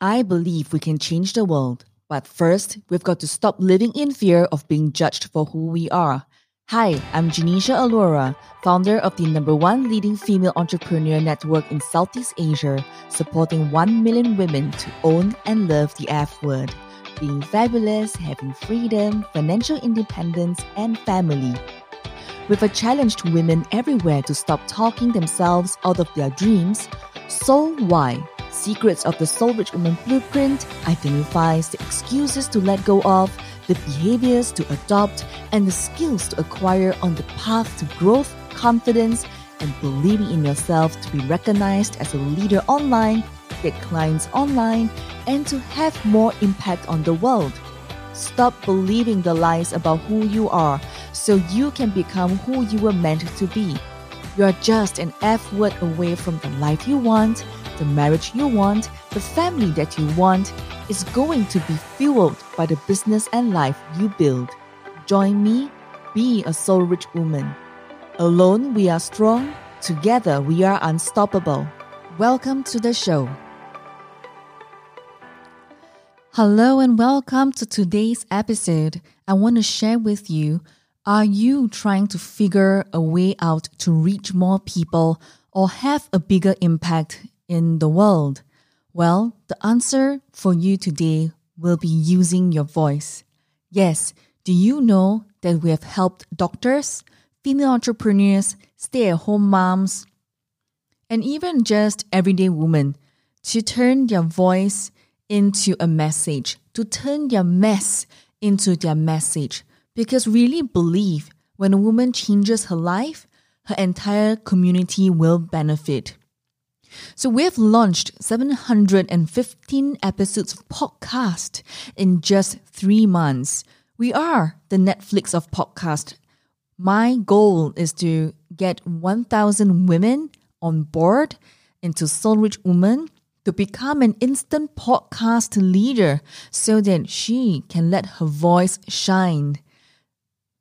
I believe we can change the world, but first, we've got to stop living in fear of being judged for who we are. Hi, I'm Genecia Alluora, founder of the number one leading female entrepreneur network in Southeast Asia, supporting 1 million women to own and love the F word, being fabulous, having freedom, financial independence, and family. With a challenge to women everywhere to stop talking themselves out of their dreams, Soul Why Secrets of the Soul Rich Woman Blueprint identifies the excuses to let go of, the behaviors to adopt, and the skills to acquire on the path to growth, confidence, and believing in yourself to be recognized as a leader online, get clients online, and to have more impact on the world. Stop believing the lies about who you are so you can become who you were meant to be. You are just an F word away from the life you want the marriage you want, the family that you want, is going to be fueled by the business and life you build. Join me, be a soul rich woman. Alone we are strong, together we are unstoppable. Welcome to the show. Hello and welcome to today's episode. I want to share with you are you trying to figure a way out to reach more people or have a bigger impact in the world? Well, the answer for you today will be using your voice. Yes, do you know that we have helped doctors, female entrepreneurs, stay at home moms, and even just everyday women to turn their voice into a message, to turn their mess into their message. Because really believe when a woman changes her life, her entire community will benefit. So we've launched 715 episodes of podcast in just three months. We are the Netflix of podcast. My goal is to get 1,000 women on board into Soul Rich Woman to become an instant podcast leader so that she can let her voice shine.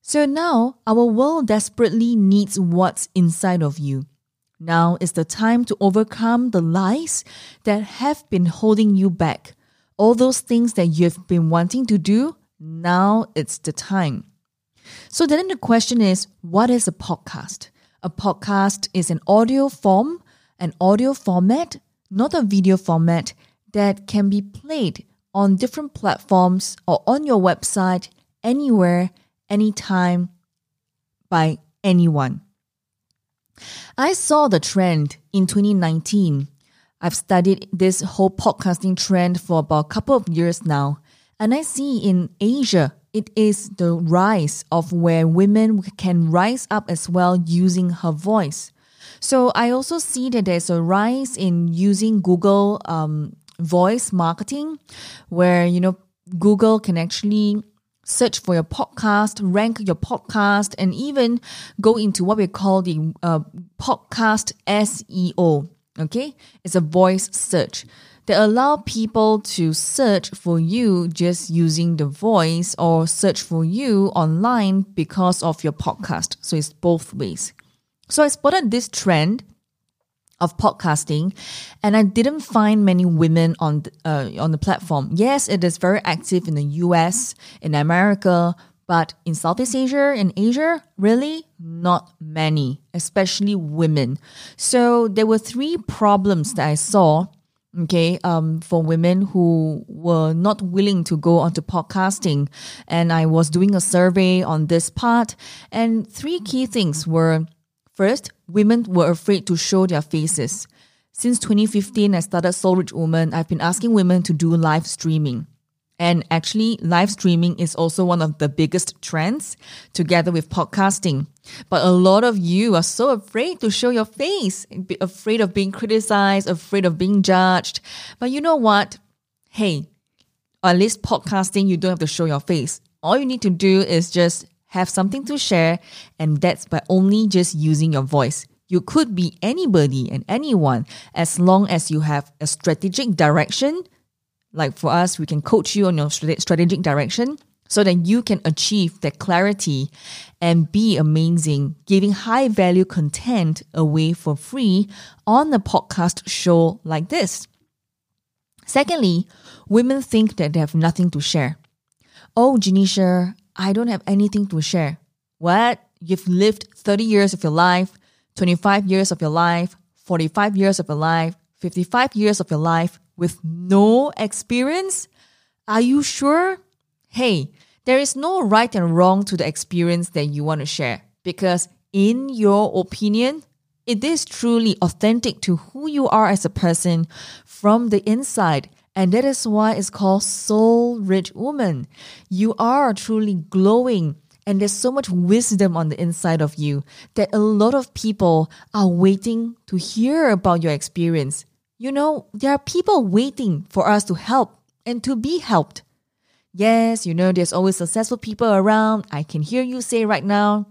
So now our world desperately needs what's inside of you. Now is the time to overcome the lies that have been holding you back. All those things that you've been wanting to do, now it's the time. So then the question is what is a podcast? A podcast is an audio form, an audio format, not a video format that can be played on different platforms or on your website anywhere, anytime by anyone. I saw the trend in 2019. I've studied this whole podcasting trend for about a couple of years now. And I see in Asia, it is the rise of where women can rise up as well using her voice. So I also see that there's a rise in using Google um, voice marketing, where you know Google can actually search for your podcast, rank your podcast, and even go into what we call the uh, podcast SEO. Okay, it's a voice search that allow people to search for you just using the voice or search for you online because of your podcast. So it's both ways. So I spotted this trend of podcasting, and I didn't find many women on uh, on the platform. Yes, it is very active in the U.S., in America, but in Southeast Asia and Asia, really not many, especially women. So there were three problems that I saw. Okay, um, for women who were not willing to go onto podcasting, and I was doing a survey on this part, and three key things were First, women were afraid to show their faces. Since 2015, I started Soul Rich Woman, I've been asking women to do live streaming. And actually, live streaming is also one of the biggest trends together with podcasting. But a lot of you are so afraid to show your face, afraid of being criticized, afraid of being judged. But you know what? Hey, at least podcasting, you don't have to show your face. All you need to do is just have something to share, and that's by only just using your voice. You could be anybody and anyone as long as you have a strategic direction. Like for us, we can coach you on your strategic direction so that you can achieve that clarity and be amazing, giving high value content away for free on a podcast show like this. Secondly, women think that they have nothing to share. Oh, Genecia, I don't have anything to share. What? You've lived 30 years of your life, 25 years of your life, 45 years of your life, 55 years of your life with no experience? Are you sure? Hey, there is no right and wrong to the experience that you want to share because, in your opinion, it is truly authentic to who you are as a person from the inside. And that is why it's called Soul Rich Woman. You are truly glowing, and there's so much wisdom on the inside of you that a lot of people are waiting to hear about your experience. You know, there are people waiting for us to help and to be helped. Yes, you know, there's always successful people around. I can hear you say right now.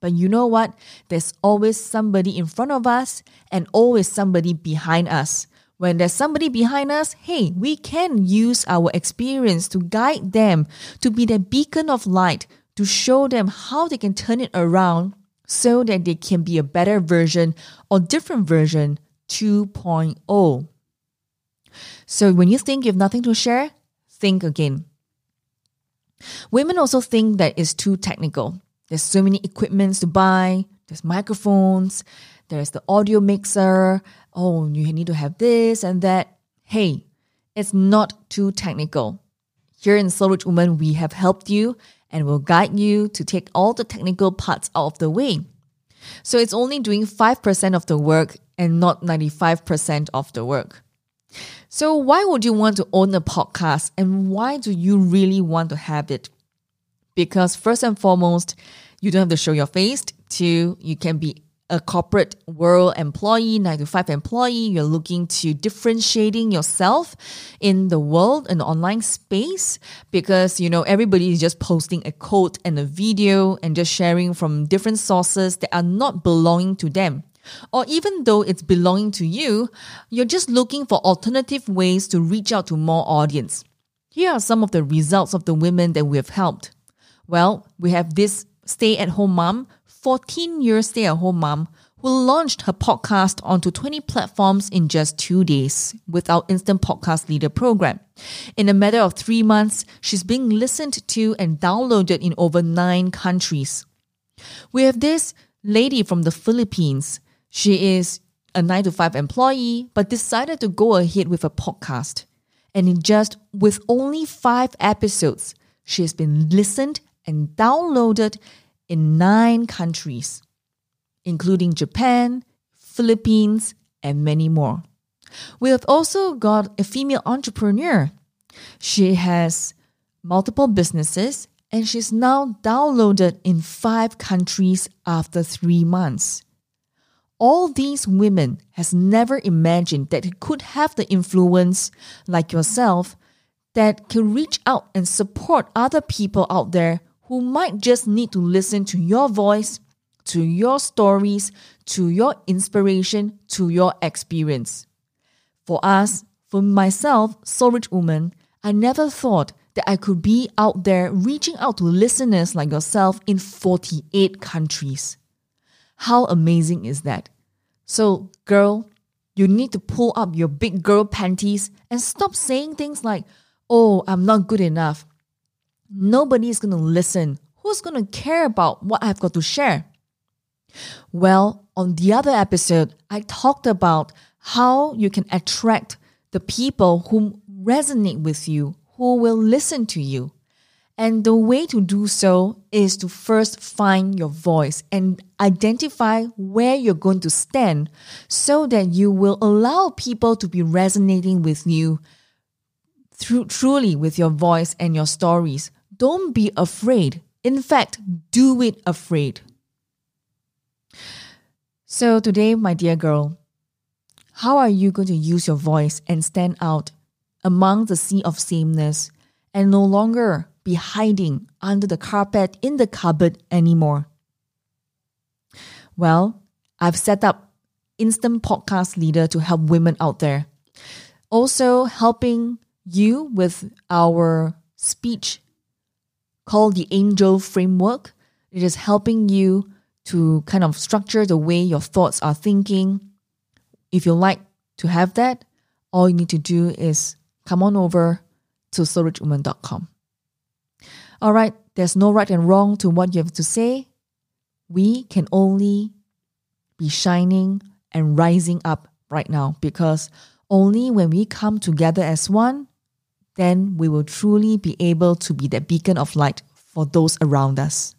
But you know what? There's always somebody in front of us and always somebody behind us. When there's somebody behind us, hey, we can use our experience to guide them, to be the beacon of light, to show them how they can turn it around so that they can be a better version or different version 2.0. So when you think you have nothing to share, think again. Women also think that it's too technical. There's so many equipments to buy. There's microphones. There's the audio mixer. Oh, you need to have this and that. Hey, it's not too technical. Here in Soul Rich Woman, we have helped you and will guide you to take all the technical parts out of the way. So it's only doing 5% of the work and not 95% of the work. So, why would you want to own a podcast and why do you really want to have it? Because, first and foremost, you don't have to show your face. Two, you can be a corporate world employee, nine to five employee. You're looking to differentiating yourself in the world and online space because, you know, everybody is just posting a quote and a video and just sharing from different sources that are not belonging to them. Or even though it's belonging to you, you're just looking for alternative ways to reach out to more audience. Here are some of the results of the women that we have helped. Well, we have this stay at home mom, 14 year stay at home mom, who launched her podcast onto 20 platforms in just two days with our Instant Podcast Leader program. In a matter of three months, she's being listened to and downloaded in over nine countries. We have this lady from the Philippines she is a nine to five employee, but decided to go ahead with a podcast. And in just with only five episodes, she has been listened and downloaded in nine countries, including Japan, Philippines, and many more. We have also got a female entrepreneur. She has multiple businesses and she's now downloaded in five countries after three months all these women has never imagined that it could have the influence like yourself that can reach out and support other people out there who might just need to listen to your voice, to your stories, to your inspiration, to your experience. For us, for myself, Soul Rich Woman, I never thought that I could be out there reaching out to listeners like yourself in 48 countries. How amazing is that? So, girl, you need to pull up your big girl panties and stop saying things like, oh, I'm not good enough. Nobody is going to listen. Who's going to care about what I've got to share? Well, on the other episode, I talked about how you can attract the people who resonate with you, who will listen to you. And the way to do so is to first find your voice and identify where you're going to stand so that you will allow people to be resonating with you through, truly with your voice and your stories. Don't be afraid. In fact, do it afraid. So, today, my dear girl, how are you going to use your voice and stand out among the sea of sameness and no longer be hiding under the carpet in the cupboard anymore. Well, I've set up Instant Podcast Leader to help women out there. Also, helping you with our speech called the Angel Framework. It is helping you to kind of structure the way your thoughts are thinking. If you like to have that, all you need to do is come on over to soulrichwoman.com. All right, there's no right and wrong to what you have to say. We can only be shining and rising up right now because only when we come together as one, then we will truly be able to be that beacon of light for those around us.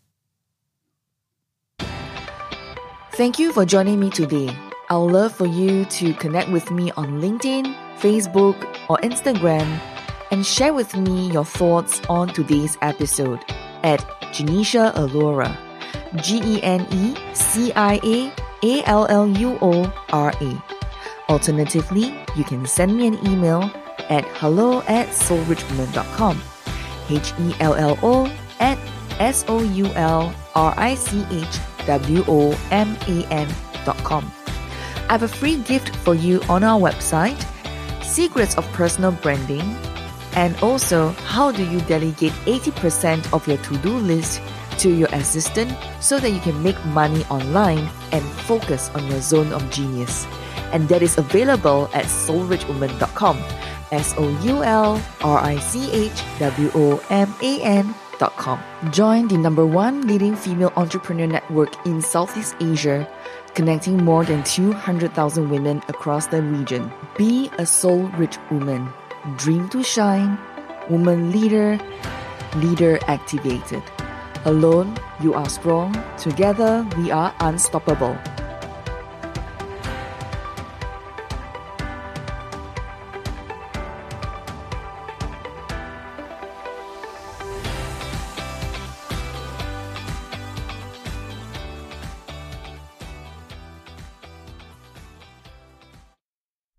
Thank you for joining me today. I would love for you to connect with me on LinkedIn, Facebook, or Instagram and share with me your thoughts on today's episode at Genecia Alluora. G E N E C I A A L L U O R A. Alternatively, you can send me an email at hello at soulrichwoman.com. H E L L O at S O U L R I C H W O M A N.com. I have a free gift for you on our website Secrets of Personal Branding, and also how do you delegate 80% of your to do list to your assistant so that you can make money online and focus on your zone of genius. And that is available at soulrichwoman.com. S O U L R I C H W O M A N dot com. Join the number one leading female entrepreneur network in Southeast Asia, connecting more than 200,000 women across the region. Be a soul rich woman. Dream to shine. Woman leader. Leader activated. Alone, you are strong. Together, we are unstoppable.